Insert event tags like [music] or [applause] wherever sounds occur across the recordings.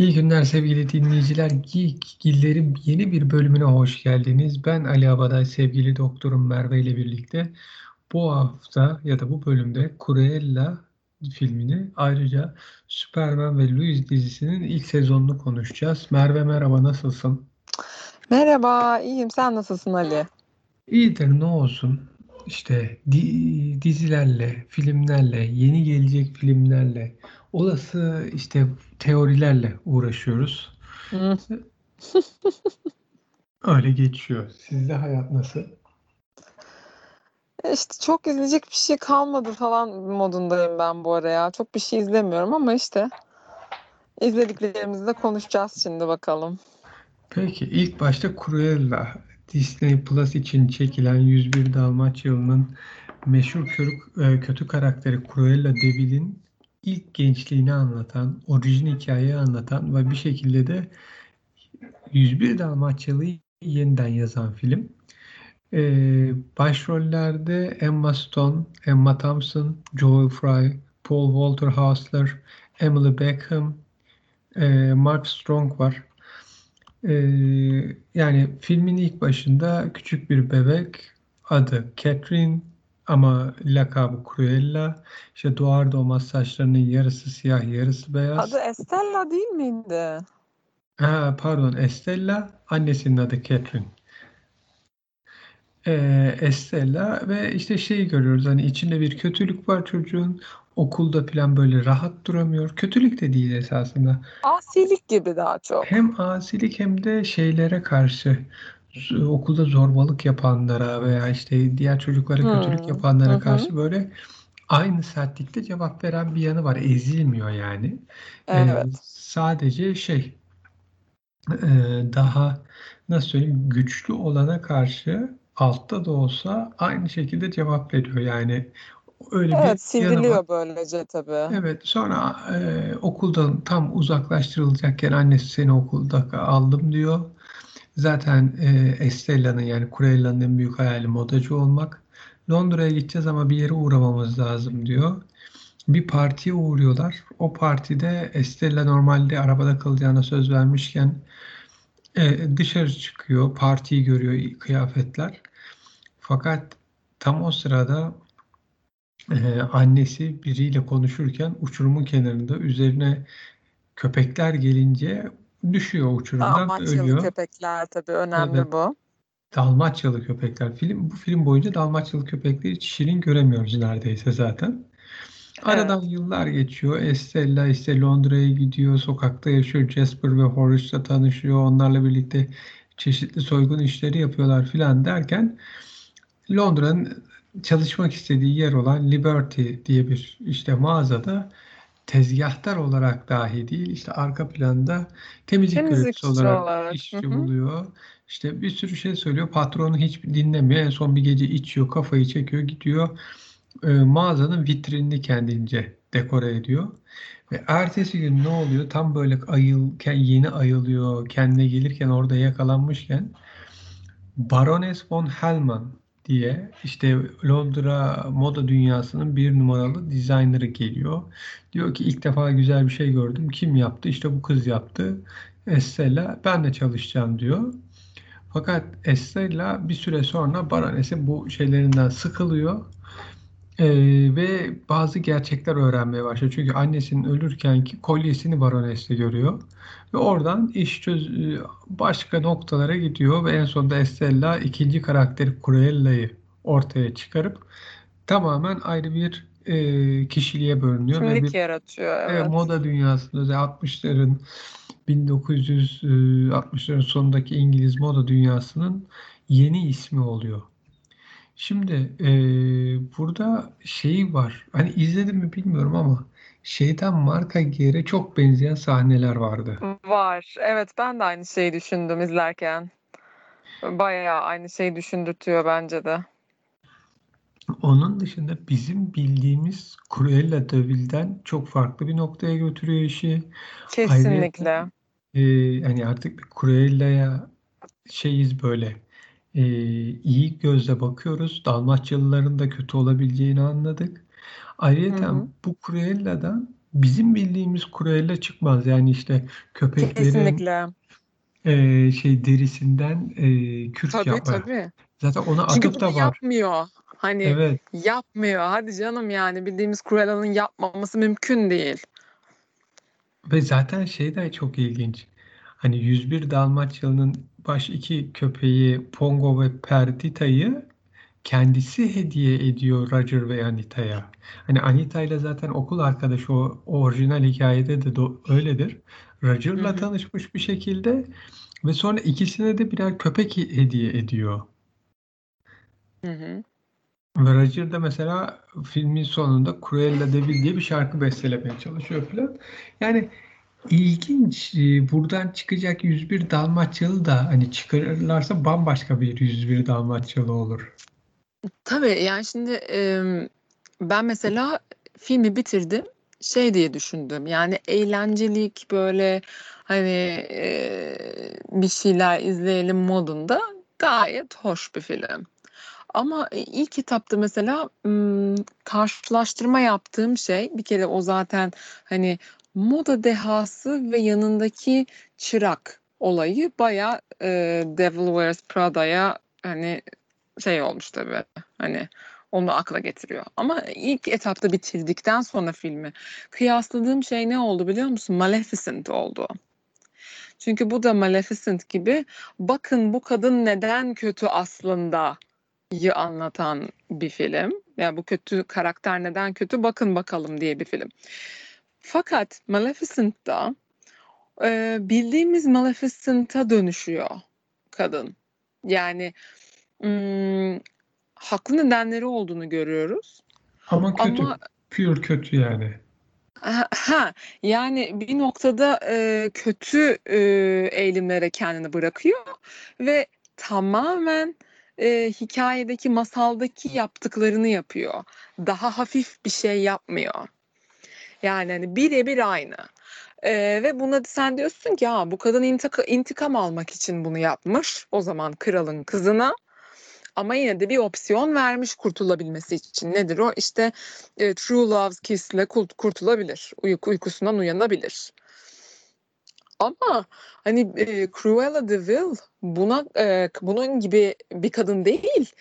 İyi günler sevgili dinleyiciler. Geek Gillerin yeni bir bölümüne hoş geldiniz. Ben Ali Abaday, sevgili doktorum Merve ile birlikte bu hafta ya da bu bölümde Cruella filmini ayrıca Superman ve Louis dizisinin ilk sezonunu konuşacağız. Merve merhaba nasılsın? Merhaba, iyiyim. Sen nasılsın Ali? İyidir ne olsun. İşte di- dizilerle, filmlerle, yeni gelecek filmlerle, olası işte teorilerle uğraşıyoruz. Hı. [laughs] Öyle geçiyor. Sizde hayat nasıl? E İşte çok izleyecek bir şey kalmadı falan modundayım ben bu ara ya. Çok bir şey izlemiyorum ama işte izlediklerimizi de konuşacağız şimdi bakalım. Peki ilk başta Cruella Disney Plus için çekilen 101 Dalmaçyalı'nın meşhur körü- e, kötü karakteri Cruella de Vil'in ilk gençliğini anlatan, orijin hikayeyi anlatan ve bir şekilde de 101 Dalmaçyalı'yı yeniden yazan film. Ee, başrollerde Emma Stone, Emma Thompson, Joel Fry, Paul Walter Hauser, Emily Beckham, e, Mark Strong var. Ee, yani filmin ilk başında küçük bir bebek adı Catherine ama lakabı Cruella. İşte doğar doğmaz saçlarının yarısı siyah yarısı beyaz. Adı Estella değil miydi? Ha, pardon Estella annesinin adı Catherine. Ee, Estella ve işte şeyi görüyoruz hani içinde bir kötülük var çocuğun okulda falan böyle rahat duramıyor. Kötülük de değil esasında. Asilik gibi daha çok. Hem asilik hem de şeylere karşı okulda zorbalık yapanlara veya işte diğer çocuklara kötülük Hmm, yapanlara hı hı. karşı böyle aynı sertlikte cevap veren bir yanı var. Ezilmiyor yani. Ee, Evet. sadece şey e, daha nasıl söyleyeyim güçlü olana karşı altta da olsa aynı şekilde cevap veriyor. Yani öyle bir Evet, var. sivriliyor böylece tabii. Evet, sonra e, okuldan tam uzaklaştırılacakken annesi seni okulda aldım diyor. Zaten e, Estella'nın yani Cruella'nın en büyük hayali modacı olmak. Londra'ya gideceğiz ama bir yere uğramamız lazım diyor. Bir partiye uğruyorlar. O partide Estella normalde arabada kalacağına söz vermişken e, dışarı çıkıyor, partiyi görüyor kıyafetler. Fakat tam o sırada e, annesi biriyle konuşurken uçurumun kenarında üzerine köpekler gelince düşüyor uçurumdan Dalmaçyalı ölüyor. köpekler tabii önemli Evet, bu. Dalmaçyalı köpekler. Film bu film boyunca Dalmaçyalı köpekleri hiç şirin göremiyoruz neredeyse zaten. Aradan Evet. yıllar geçiyor. Estella işte Londra'ya gidiyor, sokakta yaşıyor. Jasper ve Horace'la tanışıyor. Onlarla birlikte çeşitli soygun işleri yapıyorlar filan derken Londra'nın çalışmak istediği yer olan Liberty diye bir işte mağazada tezgahtar olarak dahi değil işte arka planda temizlik görevlisi Temizlikçi olarak olarak. İşçi hı. buluyor. İşte bir sürü şey söylüyor. Patronu hiç dinlemiyor. En son bir gece içiyor, kafayı çekiyor, gidiyor. E, mağazanın vitrinini kendince dekore ediyor. Ve ertesi gün ne oluyor? Tam böyle ayılken yeni ayılıyor. Kendine gelirken orada yakalanmışken Baroness von Hellman diye işte Londra moda dünyasının bir numaralı dizaynerı geliyor. Diyor ki ilk defa güzel bir şey gördüm. Kim yaptı? İşte bu kız yaptı. Estella ben de çalışacağım diyor. Fakat Estella bir süre sonra Baroness'in bu şeylerinden sıkılıyor. Ee, ve bazı gerçekler öğrenmeye başlıyor. Çünkü annesinin ölürkenki kolyesini baroneste görüyor. Ve oradan iş çöz e, başka noktalara gidiyor ve en sonunda Estella ikinci karakteri Cruella'yı ortaya çıkarıp tamamen ayrı bir e, kişiliğe bölünüyor ve Kimlik bir yaratıyor e, evet. moda dünyasında özellikle 60'ların 1960'ların sonundaki İngiliz moda dünyasının yeni ismi oluyor. Şimdi eee, burada şey var. Hani izledim mi bilmiyorum ama şeytan marka giyere çok benzeyen sahneler vardı. Var. Evet ben de aynı şeyi düşündüm izlerken. Bayağı aynı şeyi düşündürtüyor bence de. Onun dışında bizim bildiğimiz Cruella de Vil'den çok farklı bir noktaya götürüyor işi. Kesinlikle. Ayrıca eee, hani artık Cruella'ya şeyiz böyle eee, iyi gözle bakıyoruz. Dalmaçyalıların da kötü olabileceğini anladık. Ayrıca bu Cruella'dan bizim bildiğimiz Cruella çıkmaz. Yani işte köpeklerin Kesinlikle. e, şey derisinden e, kürk Tabii yapma. tabii. Zaten ona Çünkü atıf da var. yapmıyor. Hani Evet. yapmıyor. Hadi canım yani bildiğimiz Cruella'nın yapmaması mümkün değil. Ve zaten şey de çok ilginç. Hani 101 Dalmaçyalı'nın baş iki köpeği Pongo ve Perdita'yı kendisi hediye ediyor Roger ve Anita'ya. Hani Anita ile zaten okul arkadaşı o, o orijinal hikayede de do- öyledir. Hı Roger'la hı. tanışmış bir şekilde ve sonra ikisine de birer köpek hediye ediyor. Hı hı. Ve Roger de mesela filmin sonunda Cruella de Vil diye bir şarkı bestelemeye çalışıyor falan. Yani ilginç. Ee, Buradan çıkacak 101 Dalmaçyalı da hani çıkarırlarsa bambaşka bir 101 Dalmaçyalı olur. Tabii yani şimdi ben mesela filmi bitirdim. Şey diye düşündüm. Yani eğlencelik böyle hani e, bir şeyler izleyelim modunda gayet hoş bir film. Ama ilk kitapta mesela ım, karşılaştırma yaptığım şey bir kere o zaten hani moda dehası ve yanındaki çırak olayı baya Devil Wears Prada'ya hani şey olmuş tabii hani onu akla getiriyor. Ama ilk etapta bitirdikten sonra filmi kıyasladığım şey ne oldu biliyor musun? Maleficent oldu. Çünkü bu da Maleficent gibi bakın bu kadın neden kötü aslında yı anlatan bir film. Yani bu kötü karakter neden kötü bakın bakalım diye bir film. Fakat Maleficent'da e, bildiğimiz Maleficent'a dönüşüyor kadın. Yani ım, haklı nedenleri olduğunu görüyoruz. Ama kötü. Ama Pure kötü yani. ha, ha, yani bir noktada e, kötü e, eğilimlere kendini bırakıyor ve tamamen e, hikayedeki masaldaki yaptıklarını yapıyor. Daha hafif bir şey yapmıyor. Yani hani birebir aynı. Ee, ve buna sen diyorsun ki ya bu kadın intika- intikam almak için bunu yapmış. O zaman kralın kızına. Ama yine de bir opsiyon vermiş kurtulabilmesi için. Nedir o? İşte e, True Love's Kiss'le kurt- kurtulabilir. Uyku uykusundan uyanabilir. Ama hani e, Cruella de Vil buna e, bunun gibi bir kadın değil.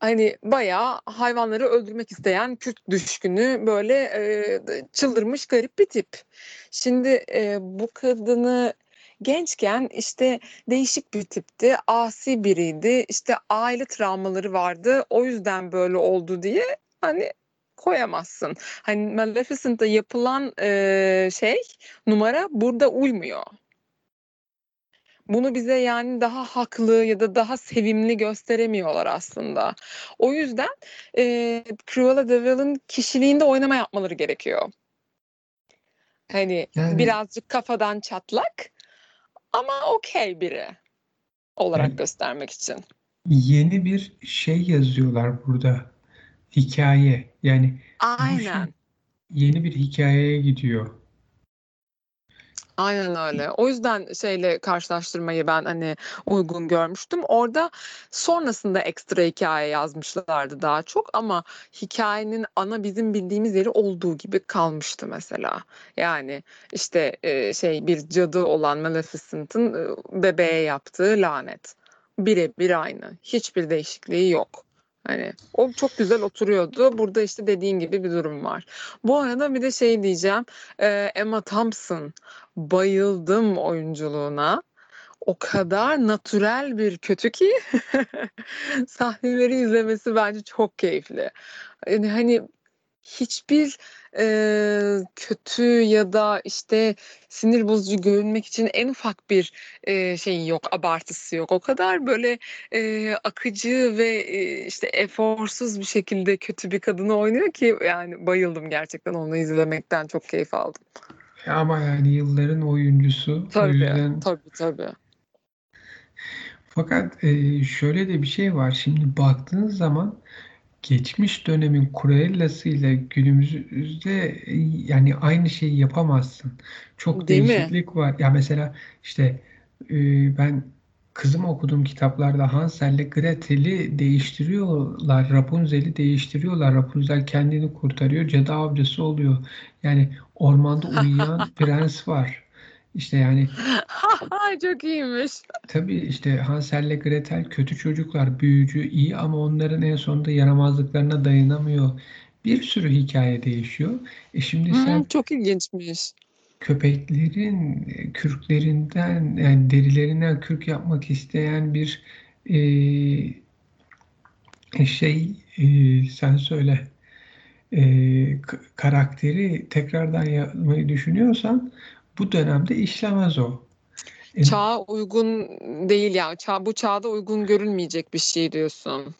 Hani bayağı hayvanları öldürmek isteyen Kürt düşkünü böyle e, çıldırmış garip bir tip. Şimdi e, bu kadını gençken işte değişik bir tipti, asi biriydi, işte aile travmaları vardı, o yüzden böyle oldu diye hani koyamazsın. Hani Maleficent'ta yapılan e, şey numara burada uymuyor. Bunu bize yani daha haklı ya da daha sevimli gösteremiyorlar aslında. O yüzden e, Cruella de Vil'in kişiliğinde oynama yapmaları gerekiyor. Hani Yani birazcık kafadan çatlak ama okey biri olarak yani göstermek için. yeni bir şey yazıyorlar burada. Hikaye. Yani şey Aynen. yeni bir hikayeye gidiyor. Aynen öyle. O yüzden şeyle karşılaştırmayı ben hani uygun görmüştüm. Orada sonrasında ekstra hikaye yazmışlardı daha çok ama hikayenin ana bizim bildiğimiz yeri olduğu gibi kalmıştı mesela. Yani işte şey bir cadı olan Maleficent'ın bebeğe yaptığı lanet. Birebir aynı. Hiçbir değişikliği yok. Hani o çok güzel oturuyordu. Burada işte dediğin gibi bir durum var. Bu arada bir de şey diyeceğim. E, Emma Thompson bayıldım oyunculuğuna. O kadar natürel bir kötü ki [laughs] sahneleri izlemesi bence çok keyifli. Yani hani hiçbir e, kötü ya da işte sinir bozucu görünmek için en ufak bir e, şey yok, abartısı yok. O kadar böyle e, akıcı ve e, işte eforsuz bir şekilde kötü bir kadını oynuyor ki yani bayıldım gerçekten onu izlemekten çok keyif aldım. Ama yani yılların oyuncusu. O Tabii, yüzden tabii, tabii. fakat e, şöyle de bir şey var. Şimdi baktığın zaman geçmiş dönemin Cruella'sı ile günümüzde e, yani aynı şeyi yapamazsın. Çok Değil mi? değişiklik var. Ya mesela işte e, ben kızım okuduğum kitaplarda Hansel'le Gretel'i değiştiriyorlar. Rapunzel'i değiştiriyorlar. Rapunzel kendini kurtarıyor. Cadı avcısı oluyor. Yani ormanda [laughs] uyuyan prens var. İşte yani [laughs] Çok iyiymiş. tabii işte Hansel'le Gretel kötü çocuklar, büyücü iyi ama onların en sonunda yaramazlıklarına dayanamıyor. Bir sürü hikaye değişiyor. E şimdi sen çok ilginçmiş. köpeklerin e, kürklerinden yani derilerinden kürk yapmak isteyen bir e, şey e, sen söyle e, k- karakteri tekrardan yapmayı düşünüyorsan bu dönemde işlemez o. E, Çağa uygun değil yani. Çağ, bu çağda uygun görülmeyecek bir şey diyorsun.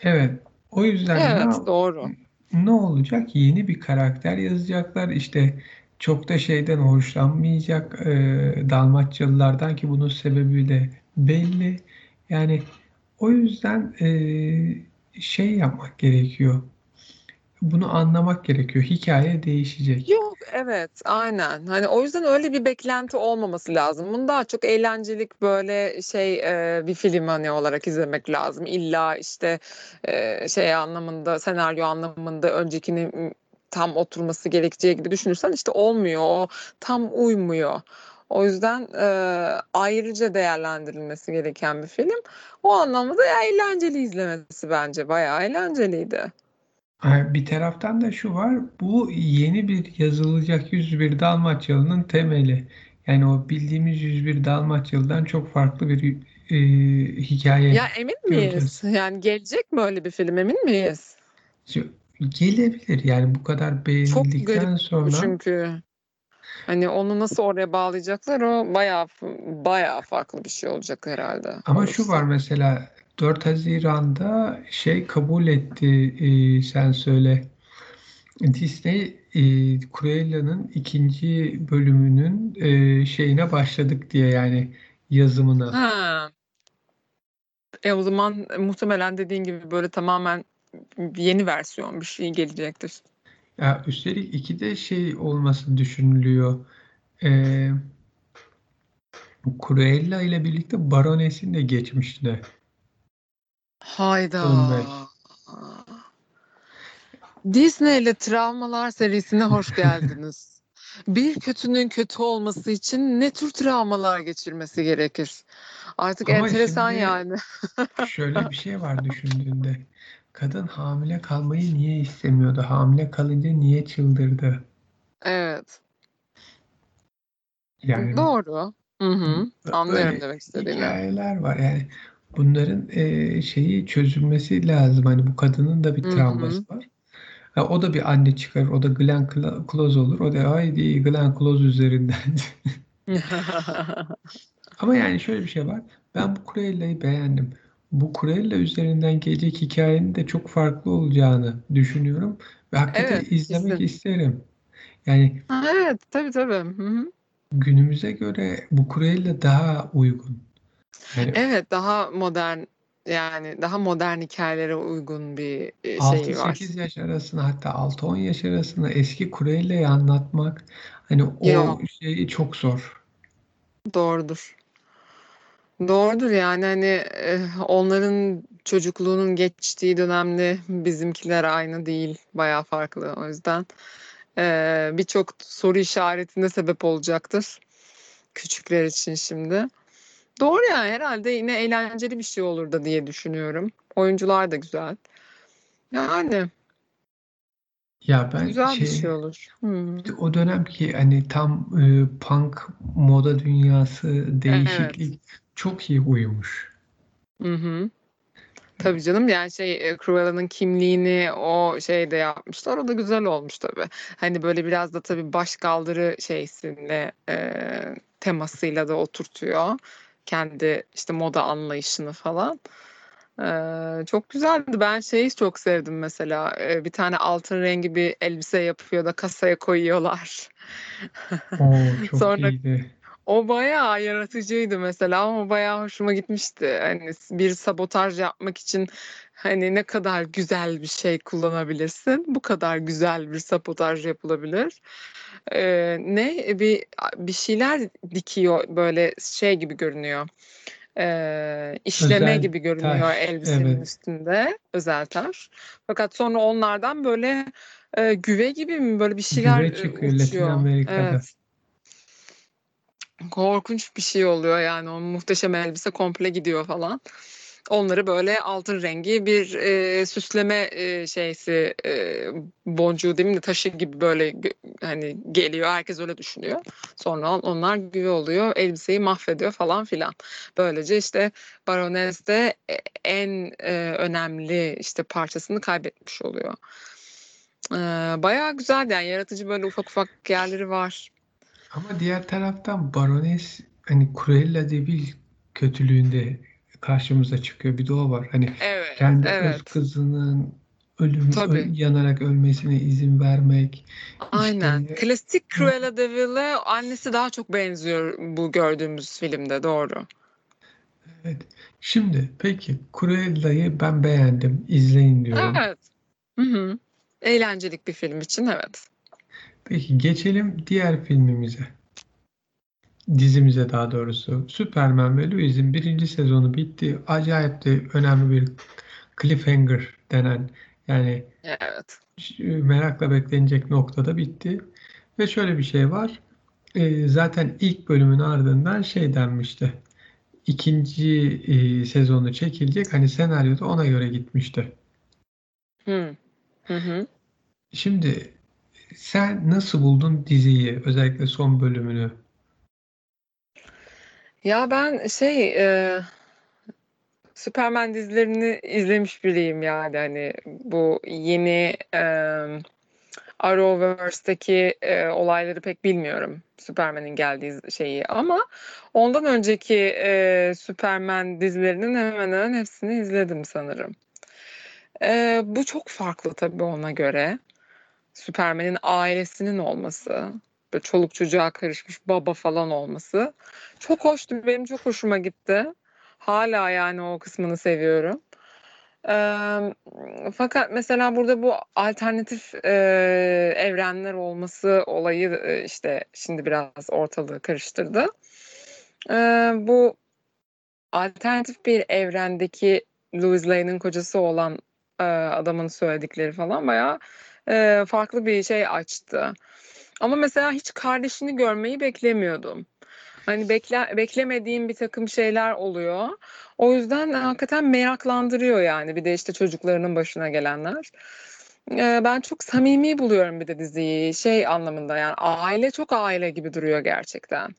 evet. O yüzden ne Evet, yap- doğru. ne olacak? Yeni bir karakter yazacaklar. İşte çok da şeyden hoşlanmayacak e, Dalmaçyalılardan ki bunun sebebi de belli. Yani o yüzden e, şey yapmak gerekiyor. Bunu anlamak gerekiyor. Hikaye değişecek. Yok, evet, aynen. Hani o yüzden öyle bir beklenti olmaması lazım. Bunu daha çok eğlencelik böyle şey e, bir film hani olarak izlemek lazım. İlla işte e, şey anlamında, senaryo anlamında öncekini tam oturması gerekeceği gibi düşünürsen işte olmuyor. O tam uymuyor. O yüzden e, ayrıca değerlendirilmesi gereken bir film. O anlamda da eğlenceli izlemesi bence. Bayağı eğlenceliydi. Bir taraftan da şu var, bu yeni bir yazılacak 101 Dalmaçyalı'nın temeli. Yani o bildiğimiz 101 Dalmaçyalı'dan çok farklı bir e, hikaye Ya emin göreceğiz. miyiz? Yani gelecek mi öyle bir film emin miyiz? Gelebilir yani bu kadar Çok beğenildikten garip sonra çünkü. Hani onu nasıl oraya bağlayacaklar o bayağı bayağı farklı bir şey olacak herhalde ama şu var mesela 4 Haziran'da şey kabul etti e, sen söyle Disney e, Cruella'nın ikinci bölümünün e, şeyine başladık diye yani yazımına. Ha. E o zaman muhtemelen dediğin gibi böyle tamamen yeni versiyon bir şey gelecektir. Ya üstelik iki de şey olması düşünülüyor. Ee, Cruella ile birlikte Baroness'in de geçmişte Hayda. dönmek. Disney ile Travmalar serisine hoş geldiniz. [laughs] Bir kötünün kötü olması için ne tür travmalar geçirmesi gerekir? Artık Ama enteresan şimdi yani. [laughs] şöyle bir şey var düşündüğünde. Kadın hamile kalmayı niye istemiyordu? Hamile kalınca niye çıldırdı? Evet. Yani Doğru. Hı hı. Anlıyorum demek istediğini. hikayeler var. Yani bunların e, şeyi çözülmesi lazım. Hani bu kadının da bir travması var. Ha, o da bir anne çıkarır. O da Glenn Close olur. O da haydi Glenn Close üzerinden. [laughs] Ama yani şöyle bir şey var. Ben bu Cruella'yı beğendim. Bu Cruella üzerinden gelecek hikayenin de çok farklı olacağını düşünüyorum. Ve hakikaten Evet, izlemek kesin. isterim. Yani Evet, tabii tabii. Hı hı. günümüze göre bu Cruella daha uygun. Yani Evet, daha modern yani daha modern hikayelere uygun bir e, şeyi var. 6-8 yaş arasında hatta 6-10 yaş arasında eski Cruella'yı anlatmak hani o Yok, şeyi çok zor. doğrudur. Doğrudur yani hani e, onların çocukluğunun geçtiği dönemle bizimkiler aynı değil. Bayağı farklı. O yüzden e, birçok soru işaretine sebep olacaktır. Küçükler için şimdi. Doğru yani herhalde yine eğlenceli bir şey olur da diye düşünüyorum. Oyuncular da güzel. Yani Ya ben güzel bir şey şey olur. İşte o dönemki hani tam e, punk moda dünyası Evet. değişiklik çok iyi uyumuş. Hı hı. Tabii canım yani şey e, Cruella'nın kimliğini o şeyde yapmışlar. O da güzel olmuş tabii. Hani böyle biraz da tabii başkaldırı şeysiyle e, temasıyla da oturtuyor. Kendi işte moda anlayışını falan. E, çok güzeldi. Ben şeyi çok sevdim mesela. E, bir tane altın rengi bir elbise yapıyor da kasaya koyuyorlar. O [laughs] çok Sonra iyiydi. O bayağı yaratıcıydı mesela ama bayağı hoşuma gitmişti. Hani bir sabotaj yapmak için hani ne kadar güzel bir şey kullanabilirsin. Bu kadar güzel bir sabotaj yapılabilir. Ee, ne bir bir şeyler dikiyor böyle şey gibi görünüyor. e, işleme Özel gibi görünüyor taş, elbisenin evet. üstünde özel taş. Fakat sonra onlardan böyle e, güve gibi mi böyle bir şeyler Güve e, çıkıyor Latin uçuyor. Amerika'da. Evet. Korkunç bir şey oluyor yani o muhteşem elbise komple gidiyor falan. Onları böyle altın rengi bir e, süsleme e, şeysi e, boncuğu değil mi taşı gibi böyle hani geliyor herkes öyle düşünüyor. Sonra onlar güve oluyor elbiseyi mahvediyor falan filan. Böylece işte Baroness de e, en e, önemli işte parçasını kaybetmiş oluyor. E, bayağı güzel yani yaratıcı böyle ufak ufak yerleri var. Ama diğer taraftan Baroness hani Cruella de Vil kötülüğünde karşımıza çıkıyor. Bir de o var. Hani Evet, kendi öz evet. kızının ölüm Tabii. ö- yanarak ölmesine izin vermek. Aynen. İşte Klasik Cruella de Vil'e annesi daha çok benziyor bu gördüğümüz filmde doğru. evet. Şimdi peki Cruella'yı ben beğendim. İzleyin diyorum. Evet. Hı hı. Eğlencelik bir film için evet. Peki geçelim diğer filmimize. Dizimize daha doğrusu. Superman ve Lois'in birinci sezonu bitti. Acayip de önemli bir cliffhanger denen yani Evet. merakla beklenecek noktada bitti. Ve şöyle bir şey var. Ee, zaten ilk bölümün ardından şey denmişti. İkinci e, sezonu çekilecek. Hani senaryoda ona göre gitmişti. Hı. Hı hı. Şimdi sen nasıl buldun diziyi? Özellikle son bölümünü. Ya ben şey e, Superman dizilerini izlemiş biriyim yani hani bu yeni e, Arrowverse'deki e, olayları pek bilmiyorum Superman'in geldiği şeyi ama ondan önceki e, Superman dizilerinin hemen hemen hepsini izledim sanırım. E, bu çok farklı tabii ona göre. Superman'in ailesinin olması, böyle çoluk çocuğa karışmış baba falan olması çok hoştu. Benim çok hoşuma gitti. Hala yani o kısmını seviyorum. Eee, fakat mesela burada bu alternatif eee, evrenler olması olayı e, işte şimdi biraz ortalığı karıştırdı. Eee, bu alternatif bir evrendeki Louis Lane'in kocası olan eee, adamın söyledikleri falan bayağı eee, farklı bir şey açtı. Ama mesela hiç kardeşini görmeyi beklemiyordum. Hani bekle, beklemediğim bir takım şeyler oluyor. O yüzden hakikaten meraklandırıyor yani. Bir de işte çocuklarının başına gelenler. Ben çok samimi buluyorum bir de diziyi. Şey anlamında yani aile çok aile gibi duruyor gerçekten.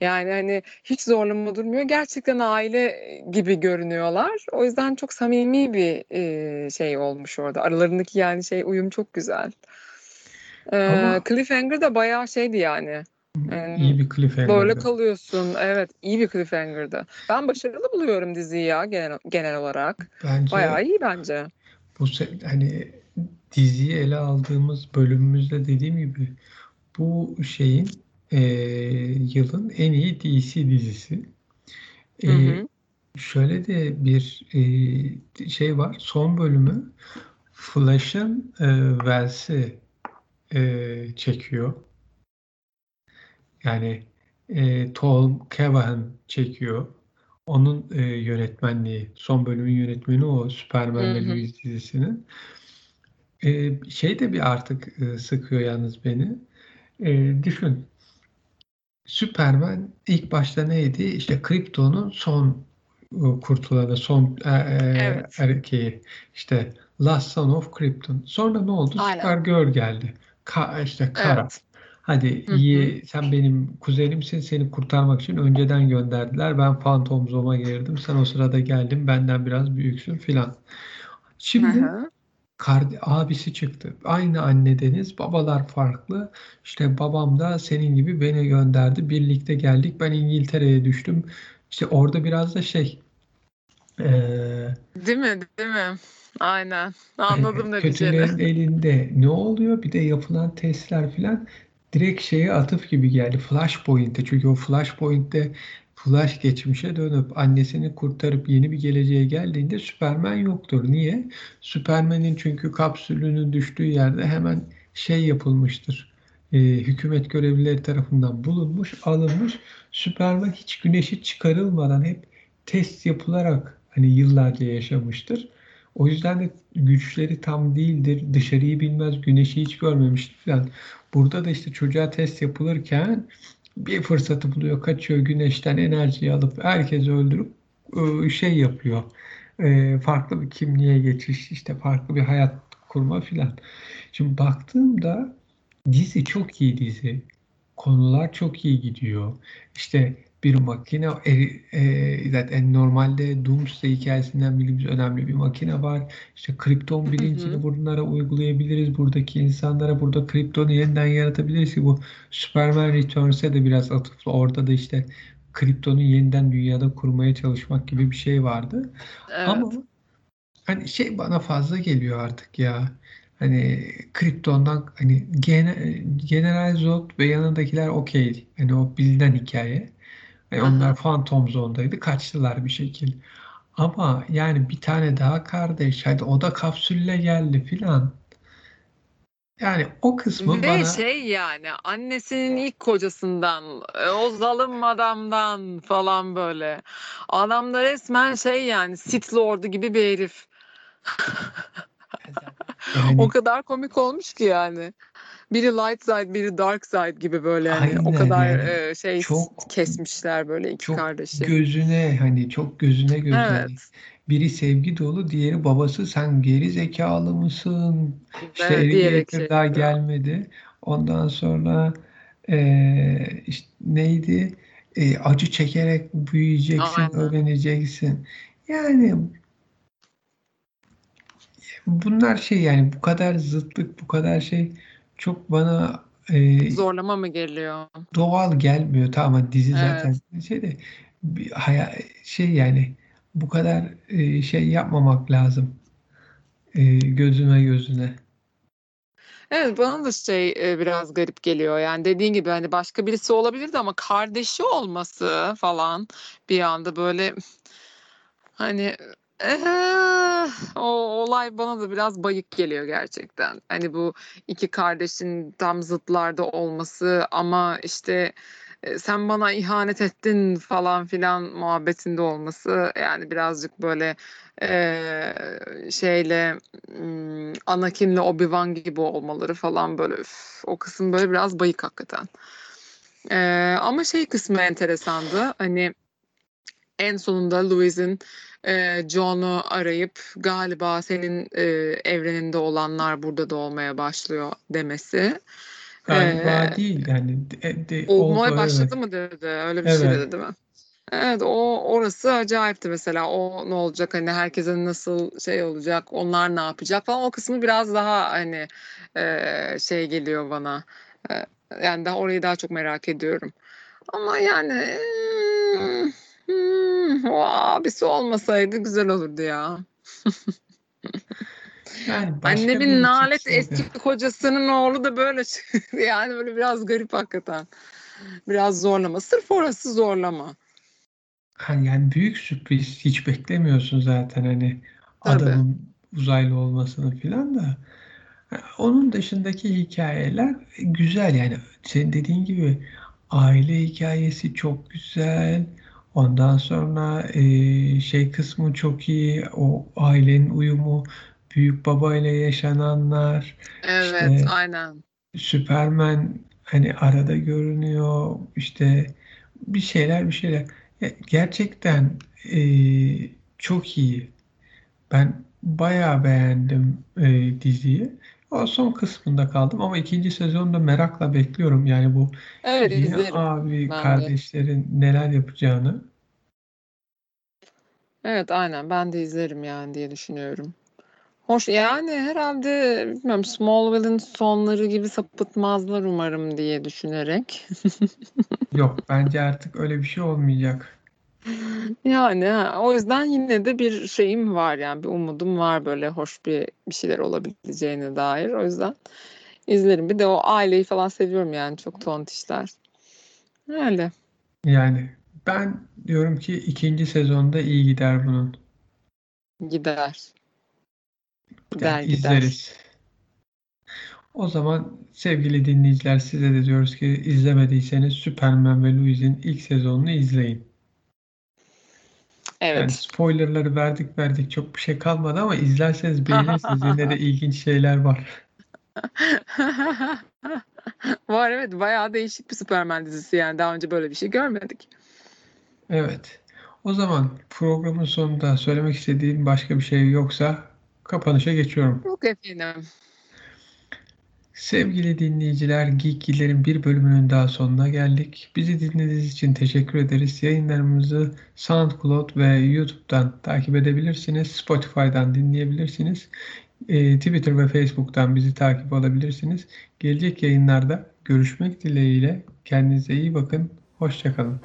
Yani hani hiç zorlama durmuyor. Gerçekten aile gibi görünüyorlar. O yüzden çok samimi bir e, şey olmuş orada. Aralarındaki yani şey uyum çok güzel. Ama Cliffhanger da bayağı şeydi yani. iyi Ee, bir Böyle cliffhanger'dı. kalıyorsun. Evet, iyi bir cliffhanger'dı. Ben başarılı buluyorum diziyi ya genel, genel olarak. Bayağı Bence iyi bence. bu hani diziyi ele aldığımız bölümümüzde dediğim gibi bu şeyin e, yılın en iyi DC dizisi. Hı E, hı. şöyle de bir e, şey var. Son bölümü Flash'ın e, Wells'i e, çekiyor. Yani e, Tom Callahan çekiyor. Onun e, yönetmenliği, son bölümün yönetmeni o Superman Hı ve hı. Lois dizisinin. E, şey de bir artık e, sıkıyor yalnız beni. E, düşün. Superman ilk başta neydi? İşte Krypton'un son e, kurtulanı, son e, e, Evet. erkeği. İşte Last Son of Krypton. Sonra ne oldu? Aynen. Supergirl geldi. Ka işte Kara. Evet. Hadi Hı hı. iyi sen benim kuzenimsin seni kurtarmak için önceden gönderdiler. Ben Phantom Zone'a girdim. Sen o sırada geldin benden biraz büyüksün filan. Şimdi hı. Kardi, abisi çıktı. Aynı annedeniz babalar farklı. İşte babam da senin gibi beni gönderdi. Birlikte geldik. Ben İngiltere'ye düştüm. İşte orada biraz da şey eee Değil mi? Değil mi? Aynen. Anladım [laughs] ne kötülerin elinde ne oluyor? Bir de yapılan testler filan direkt şeye atıf gibi geldi. Flashpoint'e. Çünkü o Flashpoint'te Flash geçmişe dönüp annesini kurtarıp yeni bir geleceğe geldiğinde Superman yoktur. Niye? Superman'in çünkü kapsülünün düştüğü yerde hemen şey yapılmıştır. Ee, hükümet görevlileri tarafından bulunmuş, alınmış. Superman hiç güneşi çıkarılmadan hep test yapılarak hani yıllarca yaşamıştır. O yüzden de güçleri tam değildir. Dışarıyı bilmez, güneşi hiç görmemiştir falan. Burada da işte çocuğa test yapılırken bir fırsatı buluyor, kaçıyor güneşten enerjiyi alıp herkesi öldürüp ıı, şey yapıyor. Farklı bir kimliğe geçiş, işte farklı bir hayat kurma filan. Şimdi baktığımda dizi çok iyi dizi. Konular çok iyi gidiyor. İşte bir makine e, e, zaten normalde Doomsday hikayesinden bildiğimiz önemli bir makine var. İşte kripton bilincini bunlara uygulayabiliriz. Buradaki insanlara burada kriptonu yeniden yaratabiliriz ki bu Superman Returns'e de biraz atıflı. Orada da işte kriptonu yeniden dünyada kurmaya çalışmak gibi bir şey vardı. Evet. Ama hani şey bana fazla geliyor artık ya. Hani kriptondan hani gene, General Zod ve yanındakiler okey. Hani o bilinen hikaye. Yani onlar Phantom Zone'daydı. Kaçtılar bir şekil. Ama yani bir tane daha kardeş. Hadi o da kapsülle geldi filan. Yani o kısmı Ve bana şey yani annesinin ilk kocasından, e, o zalim adamdan falan böyle. Adam da resmen şey yani Sith Lord'u gibi bir herif. yani [laughs] O kadar komik olmuş ki yani. Biri light side, biri dark side gibi böyle yani. O aynen kadar yani e, şey çok kesmişler böyle iki çok kardeşi. gözüne hani çok gözüne gözüne Evet. biri sevgi dolu diğeri babası sen geri zekalı mısın işte Ve diyerek şey daha gelmedi ondan sonra eee, işte neydi Eee, acı çekerek büyüyeceksin Aynen. öğreneceksin yani bunlar şey yani bu kadar zıtlık bu kadar şey çok bana eee, Zorlama mı geliyor? doğal gelmiyor. Tamam dizi zaten Evet. şey de bir haya- şey yani bu kadar eee, şey yapmamak lazım. Eee, gözüme gözüne. Evet bana da şey e, biraz garip geliyor. Yani dediğin gibi hani başka birisi olabilirdi ama kardeşi olması falan bir anda böyle hani o olay bana da biraz bayık geliyor gerçekten. Hani bu iki kardeşin tam zıtlarda olması ama işte e, sen bana ihanet ettin falan filan muhabbetinde olması yani birazcık böyle e, şeyle Anakin'le Obi-Wan gibi olmaları falan böyle üf, o kısım böyle biraz bayık hakikaten. E, ama şey kısmı enteresandı. Hani en sonunda Louis'in e, John'u arayıp galiba senin e, evreninde olanlar burada da olmaya başlıyor demesi. Galiba E, değil yani de, de- olmaya oldu başladı evet. mı dedi. Öyle bir şey Evet. dedi değil mi? Evet o orası acayipti mesela. O ne olacak hani herkese nasıl şey olacak, onlar ne yapacak falan. O kısmı biraz daha hani e, şey geliyor bana. E, yani daha orayı daha çok merak ediyorum. Ama yani hmm, [laughs] o abisi olmasaydı güzel olurdu ya. Yani Annemin nalet eski kocasının oğlu da böyle çıktı. [laughs] Yani böyle biraz garip hakikaten. Biraz zorlama. Sırf orası zorlama. Yani büyük sürpriz hiç beklemiyorsun zaten hani Tabii. adamın uzaylı olmasını filan da. Onun dışındaki hikayeler güzel yani senin dediğin gibi aile hikayesi çok güzel. Ondan sonra e, şey kısmı çok iyi. O ailenin uyumu, büyük baba ile yaşananlar, Evet, işte aynen. Superman hani arada görünüyor, işte bir şeyler bir şeyler. Gerçekten e, çok iyi. Ben bayağı beğendim e, diziyi. O son kısmında kaldım ama ikinci sezonu da merakla bekliyorum. Yani bu Evet yeni izlerim abi ben de. kardeşlerin neler yapacağını. Evet aynen ben de izlerim yani diye düşünüyorum. Hoş yani herhalde bilmiyorum Smallville'in sonları gibi sapıtmazlar umarım diye düşünerek. [laughs] Yok bence artık öyle bir şey olmayacak. Yani ha, o yüzden yine de bir şeyim var yani bir umudum var böyle hoş bir bir şeyler olabileceğine dair. O yüzden izlerim. Bir de o aileyi falan seviyorum yani çok tontişler. Öyle. Yani ben diyorum ki ikinci sezonda iyi gider bunun. Gider. Yani Gider gider. izleriz. O zaman sevgili dinleyiciler size de diyoruz ki izlemediyseniz Superman ve Louis'in ilk sezonunu izleyin. Evet. Yani spoilerları verdik verdik çok bir şey kalmadı ama izlerseniz [laughs] beğenirsiniz. Yine de ilginç şeyler var. [laughs] Var evet bayağı değişik bir Superman dizisi yani daha önce böyle bir şey görmedik. Evet. O zaman programın sonunda söylemek istediğim başka bir şey yoksa kapanışa geçiyorum. Yok efendim. Sevgili dinleyiciler, Geekgiler'in bir bölümünün daha sonuna geldik. Bizi dinlediğiniz için teşekkür ederiz. Yayınlarımızı SoundCloud ve YouTube'dan takip edebilirsiniz. Spotify'dan dinleyebilirsiniz. Ee, Twitter ve Facebook'tan bizi takip alabilirsiniz. Gelecek yayınlarda görüşmek dileğiyle. Kendinize iyi bakın. Hoşçakalın.